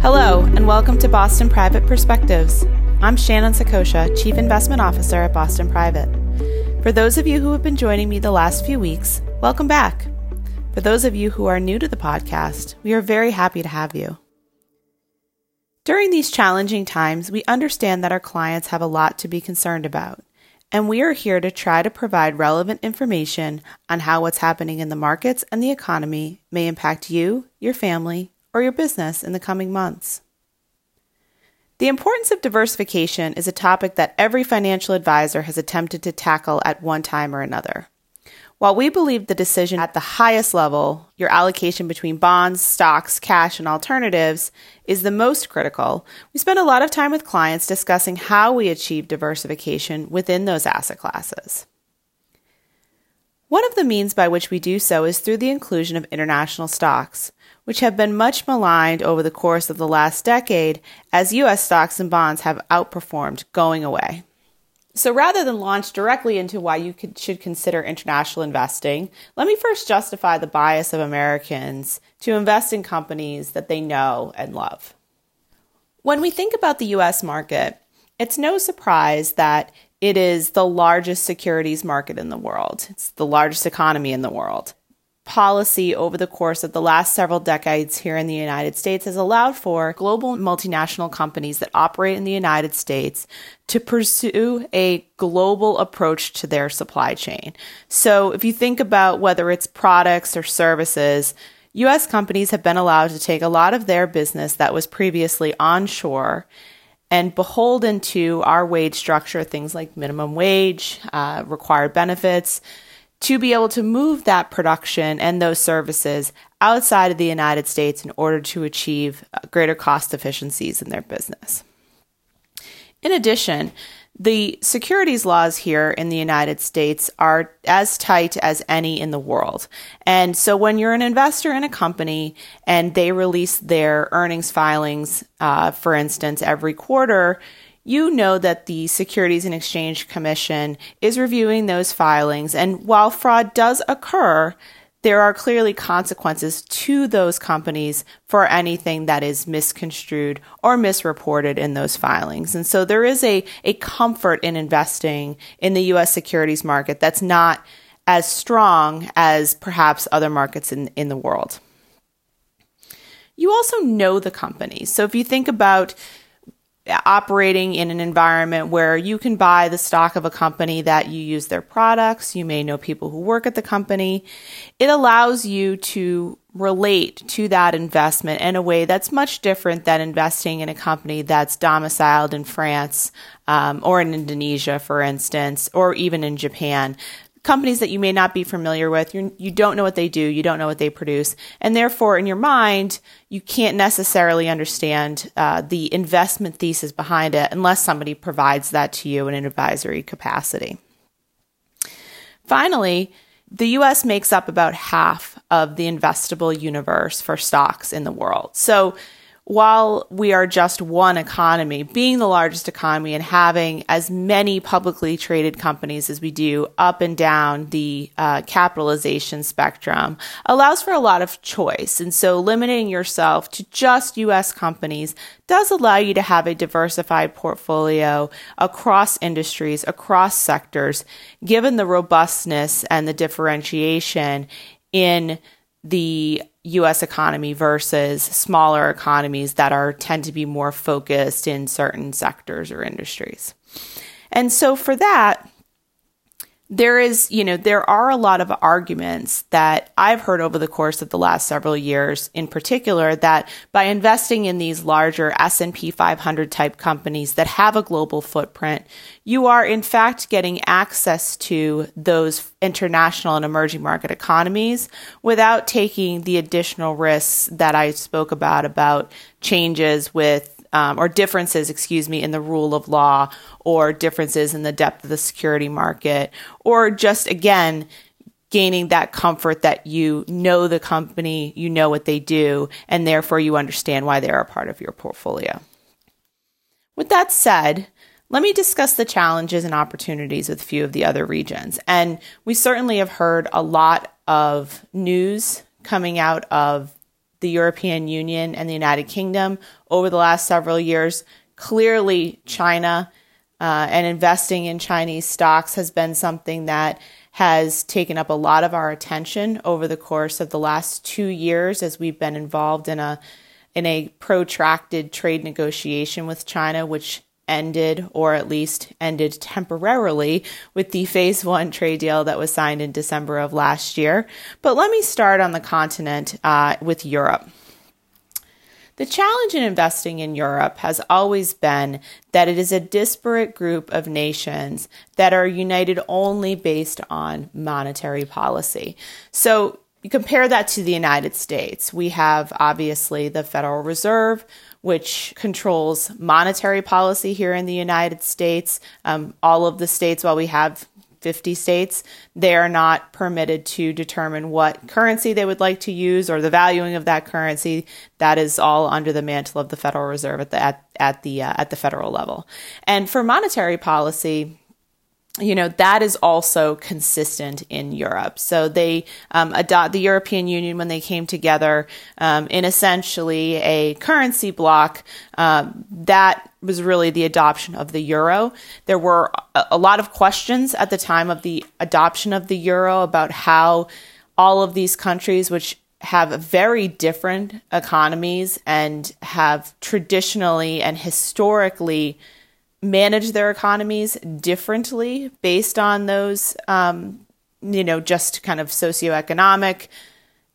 Hello, and welcome to Boston Private Perspectives. I'm Shannon Saccocia, Chief Investment Officer at Boston Private. For those of you who have been joining me the last few weeks, welcome back. For those of you who are new to the podcast, we are very happy to have you. During these challenging times, we understand that our clients have a lot to be concerned about, and we are here to try to provide relevant information on how what's happening in the markets and the economy may impact you, your family, or your business in the coming months. The importance of diversification is a topic that every financial advisor has attempted to tackle at one time or another. While we believe the decision at the highest level, your allocation between bonds, stocks, cash, and alternatives, is the most critical, we spend a lot of time with clients discussing how we achieve diversification within those asset classes. One of the means by which we do so is through the inclusion of international stocks, which have been much maligned over the course of the last decade as U.S. stocks and bonds have outperformed going away. So rather than launch directly into why you could, should consider international investing, let me first justify the bias of Americans to invest in companies that they know and love. When we think about the US market, it's no surprise that it is the largest securities market in the world. It's the largest economy in the world policy over the course of the last several decades here in the United States has allowed for global multinational companies that operate in the United States to pursue a global approach to their supply chain. So if you think about whether it's products or services, US companies have been allowed to take a lot of their business that was previously onshore and beholden to our wage structure, things like minimum wage, uh, required benefits, to be able to move that production and those services outside of the United States in order to achieve uh, greater cost efficiencies in their business. In addition, the securities laws here in the United States are as tight as any in the world. And so when you're an investor in a company and they release their earnings filings, uh, for instance, every quarter, you know that the Securities and Exchange Commission is reviewing those filings. And while fraud does occur, there are clearly consequences to those companies for anything that is misconstrued or misreported in those filings. And so there is a, a comfort in investing in the US securities market that's not as strong as perhaps other markets in, in the world. You also know the companies. So if you think about operating in an environment where you can buy the stock of a company that you use their products. You may know people who work at the company. It allows you to relate to that investment in a way that's much different than investing in a company that's domiciled in France um, or in Indonesia, for instance, or even in Japan companies that you may not be familiar with. You're, you do not know what they do. You don't know what they produce. And therefore, in your mind, you can't necessarily understand uh, the investment thesis behind it unless somebody provides that to you in an advisory capacity. Finally, the US makes up about half of the investable universe for stocks in the world. So while we are just one economy, being the largest economy and having as many publicly traded companies as we do up and down the uh, capitalization spectrum allows for a lot of choice. And so limiting yourself to just US companies does allow you to have a diversified portfolio across industries, across sectors, given the robustness and the differentiation in the US economy versus smaller economies that are tend to be more focused in certain sectors or industries. And so for that, there is, you know, there are a lot of arguments that I've heard over the course of the last several years in particular that by investing in these larger S&P 500 type companies that have a global footprint, you are in fact getting access to those international and emerging market economies without taking the additional risks that I spoke about about changes with um, or differences, excuse me, in the rule of law or differences in the depth of the security market, or just again, gaining that comfort that you know the company, you know what they do, and therefore you understand why they're a part of your portfolio. With that said, let me discuss the challenges and opportunities with a few of the other regions. And we certainly have heard a lot of news coming out of the European Union and the United Kingdom over the last several years. Clearly, China uh, and investing in Chinese stocks has been something that has taken up a lot of our attention over the course of the last two years as we've been involved in a in a protracted trade negotiation with China, which ended or at least ended temporarily with the phase one trade deal that was signed in December of last year. But let me start on the continent uh, with Europe. The challenge in investing in Europe has always been that it is a disparate group of nations that are united only based on monetary policy. So you compare that to the United States. We have obviously the Federal Reserve, which controls monetary policy here in the United States. Um, all of the states, while we have 50 states, they are not permitted to determine what currency they would like to use or the valuing of that currency. That is all under the mantle of the Federal Reserve at the at, at the uh, at the federal level. And for monetary policy, you know that is also consistent in Europe. So they um, adopt the European Union when they came together um, in essentially a currency bloc. Um, that was really the adoption of the euro. There were a, a lot of questions at the time of the adoption of the euro about how all of these countries, which have very different economies and have traditionally and historically manage their economies differently based on those, um, you know, just kind of socioeconomic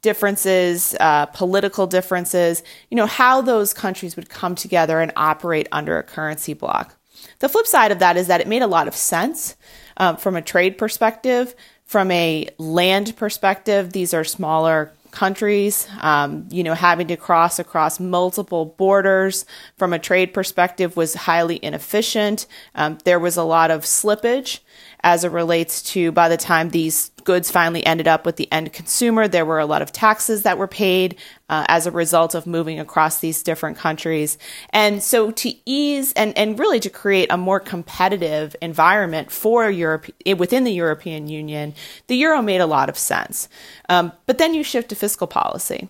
differences, uh, political differences, you know, how those countries would come together and operate under a currency bloc. The flip side of that is that it made a lot of sense uh, from a trade perspective. From a land perspective, these are smaller countries, um, you know, having to cross across multiple borders from a trade perspective was highly inefficient. Um, there was a lot of slippage as it relates to by the time these goods finally ended up with the end consumer, there were a lot of taxes that were paid uh, as a result of moving across these different countries. And so to ease and, and really to create a more competitive environment for Europe within the European Union, the euro made a lot of sense. Um, but then you shift to fiscal policy.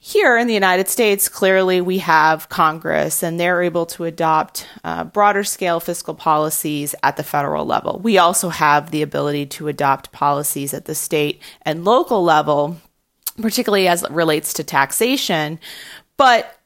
Here in the United States, clearly we have Congress and they're able to adopt uh, broader scale fiscal policies at the federal level. We also have the ability to adopt policies at the state and local level, particularly as it relates to taxation. But,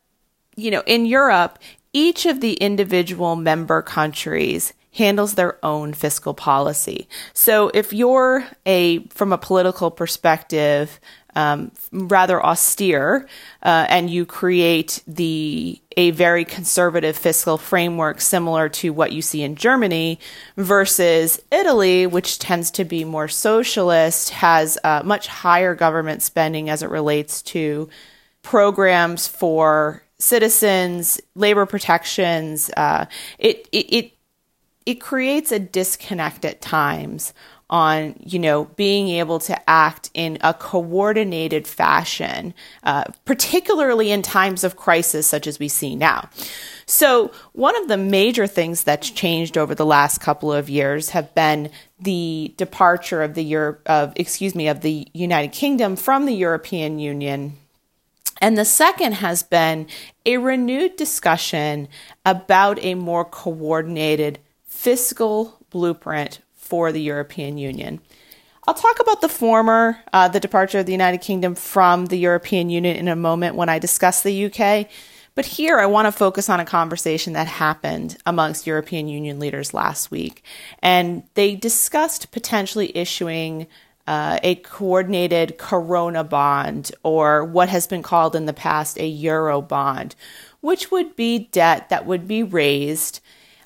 you know, in Europe, each of the individual member countries handles their own fiscal policy. So if you're a, from a political perspective, um, rather austere, uh, and you create the a very conservative fiscal framework similar to what you see in Germany, versus Italy, which tends to be more socialist, has uh, much higher government spending as it relates to programs for citizens, labor protections. Uh, it, it it it creates a disconnect at times on you know being able to act in a coordinated fashion uh, particularly in times of crisis such as we see now. So one of the major things that's changed over the last couple of years have been the departure of the Europe of excuse me of the United Kingdom from the European Union. And the second has been a renewed discussion about a more coordinated fiscal blueprint for the European Union. I'll talk about the former, uh, the departure of the United Kingdom from the European Union in a moment when I discuss the UK. But here I want to focus on a conversation that happened amongst European Union leaders last week. And they discussed potentially issuing uh, a coordinated corona bond or what has been called in the past a euro bond, which would be debt that would be raised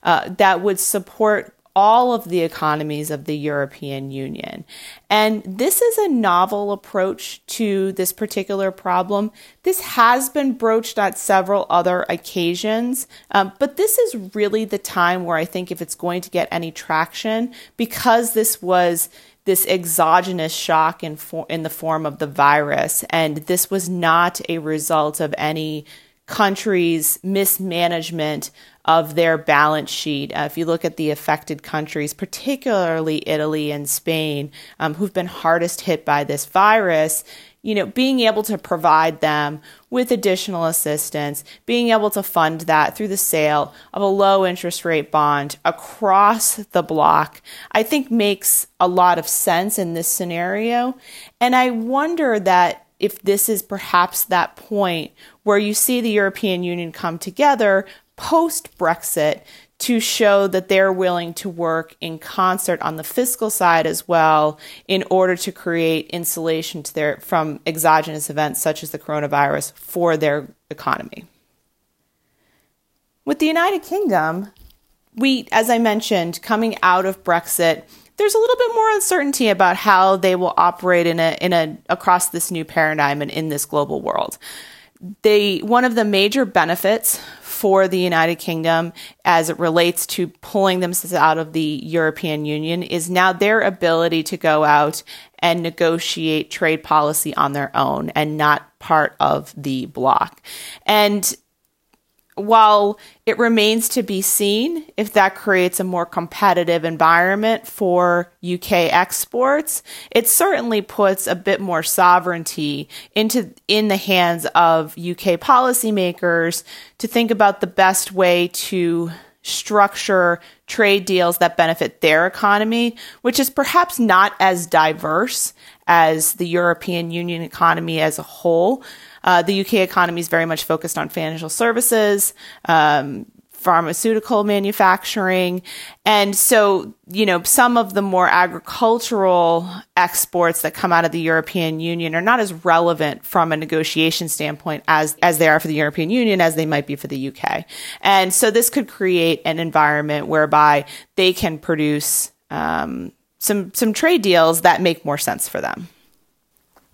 uh, that would support all of the economies of the European Union. And this is a novel approach to this particular problem. This has been broached at several other occasions, um, but this is really the time where I think if it's going to get any traction, because this was this exogenous shock in, for, in the form of the virus, and this was not a result of any countries' mismanagement of their balance sheet. Uh, if you look at the affected countries, particularly Italy and Spain, um, who've been hardest hit by this virus, you know, being able to provide them with additional assistance, being able to fund that through the sale of a low interest rate bond across the block, I think makes a lot of sense in this scenario. And I wonder that if this is perhaps that point where you see the European Union come together post Brexit to show that they're willing to work in concert on the fiscal side as well in order to create insulation to their, from exogenous events such as the coronavirus for their economy. With the United Kingdom, we, as I mentioned, coming out of Brexit, there's a little bit more uncertainty about how they will operate in a in a across this new paradigm and in this global world. They one of the major benefits for the United Kingdom as it relates to pulling themselves out of the European Union is now their ability to go out and negotiate trade policy on their own and not part of the bloc. And while it remains to be seen if that creates a more competitive environment for UK exports, it certainly puts a bit more sovereignty into in the hands of UK policymakers to think about the best way to structure trade deals that benefit their economy, which is perhaps not as diverse as the European Union economy as a whole. Uh, the UK economy is very much focused on financial services, um, pharmaceutical manufacturing. And so, you know, some of the more agricultural exports that come out of the European Union are not as relevant from a negotiation standpoint as, as they are for the European Union, as they might be for the UK. And so this could create an environment whereby they can produce um, some, some trade deals that make more sense for them.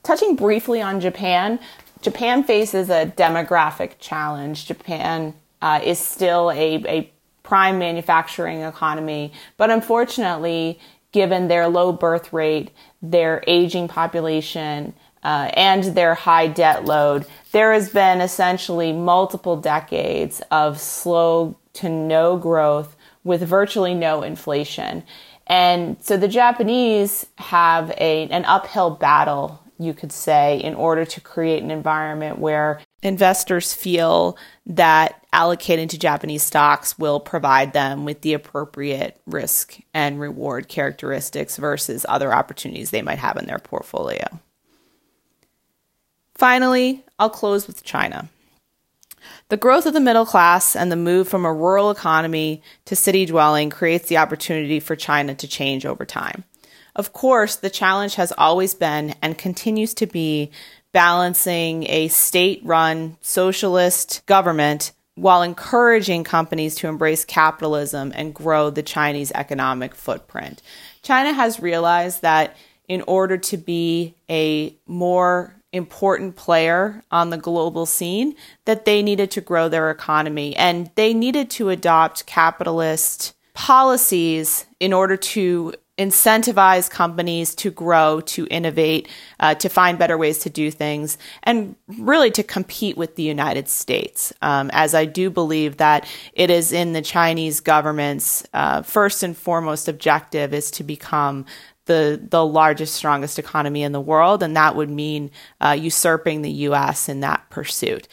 Touching briefly on Japan, Japan faces a demographic challenge. Japan uh, is still a, a prime manufacturing economy, but unfortunately, given their low birth rate, their aging population, uh, and their high debt load, there has been essentially multiple decades of slow to no growth with virtually no inflation. And so the Japanese have a, an uphill battle you could say, in order to create an environment where investors feel that allocating to Japanese stocks will provide them with the appropriate risk and reward characteristics versus other opportunities they might have in their portfolio. Finally, I'll close with China. The growth of the middle class and the move from a rural economy to city dwelling creates the opportunity for China to change over time. Of course, the challenge has always been and continues to be balancing a state run socialist government while encouraging companies to embrace capitalism and grow the Chinese economic footprint. China has realized that in order to be a more important player on the global scene that they needed to grow their economy and they needed to adopt capitalist policies in order to incentivize companies to grow, to innovate, uh, to find better ways to do things, and really to compete with the United States. Um, as I do believe that it is in the Chinese government's uh, first and foremost objective is to become the the largest, strongest economy in the world, and that would mean uh, usurping the U.S. in that pursuit.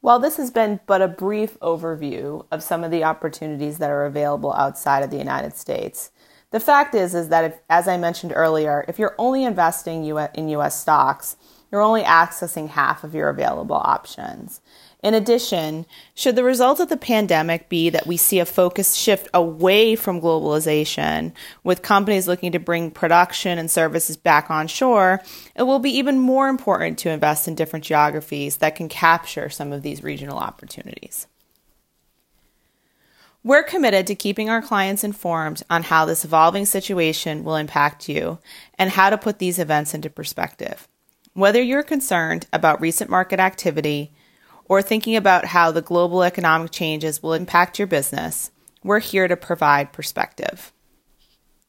While this has been but a brief overview of some of the opportunities that are available outside of the United States, the fact is, is that if, as I mentioned earlier, if you're only investing in U.S. stocks, you're only accessing half of your available options. In addition, should the result of the pandemic be that we see a focus shift away from globalization, with companies looking to bring production and services back onshore, it will be even more important to invest in different geographies that can capture some of these regional opportunities. We're committed to keeping our clients informed on how this evolving situation will impact you and how to put these events into perspective. Whether you're concerned about recent market activity or thinking about how the global economic changes will impact your business, we're here to provide perspective.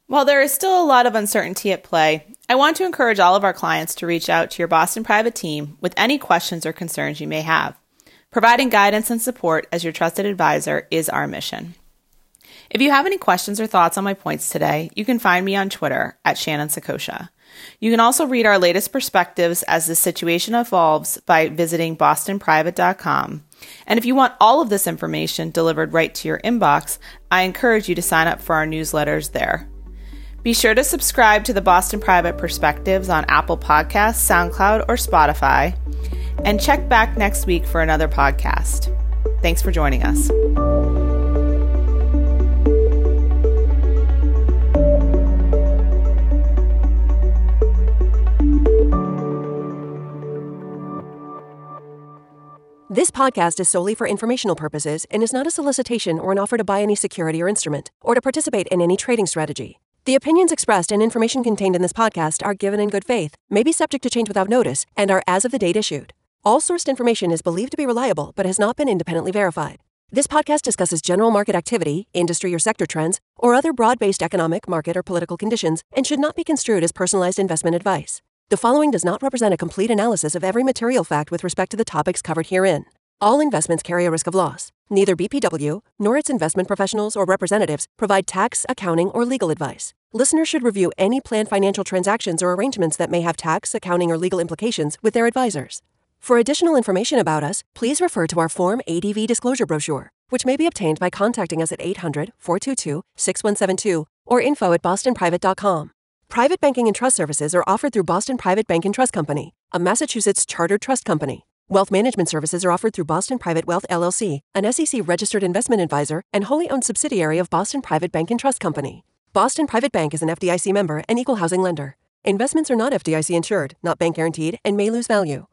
While there is still a lot of uncertainty at play, I want to encourage all of our clients to reach out to your Boston Private team with any questions or concerns you may have. Providing guidance and support as your trusted advisor is our mission. If you have any questions or thoughts on my points today, you can find me on Twitter at Shannon Saccocia. You can also read our latest perspectives as the situation evolves by visiting bostonprivate.com. And if you want all of this information delivered right to your inbox, I encourage you to sign up for our newsletters there. Be sure to subscribe to the Boston Private Perspectives on Apple Podcasts, SoundCloud, or Spotify, and check back next week for another podcast. Thanks for joining us. This podcast is solely for informational purposes and is not a solicitation or an offer to buy any security or instrument or to participate in any trading strategy. The opinions expressed and information contained in this podcast are given in good faith, may be subject to change without notice, and are as of the date issued. All sourced information is believed to be reliable but has not been independently verified. This podcast discusses general market activity, industry or sector trends, or other broad based economic, market, or political conditions and should not be construed as personalized investment advice. The following does not represent a complete analysis of every material fact with respect to the topics covered herein. All investments carry a risk of loss. Neither BPW nor its investment professionals or representatives provide tax, accounting, or legal advice. Listeners should review any planned financial transactions or arrangements that may have tax, accounting, or legal implications with their advisors. For additional information about us, please refer to our Form ADV disclosure brochure, which may be obtained by contacting us at 800 422 6172 or info at bostonprivate.com. Private banking and trust services are offered through Boston Private Bank and Trust Company, a Massachusetts chartered trust company. Wealth management services are offered through Boston Private Wealth LLC, an SEC registered investment advisor and wholly owned subsidiary of Boston Private Bank and Trust Company. Boston Private Bank is an FDIC member and equal housing lender. Investments are not FDIC insured, not bank guaranteed, and may lose value.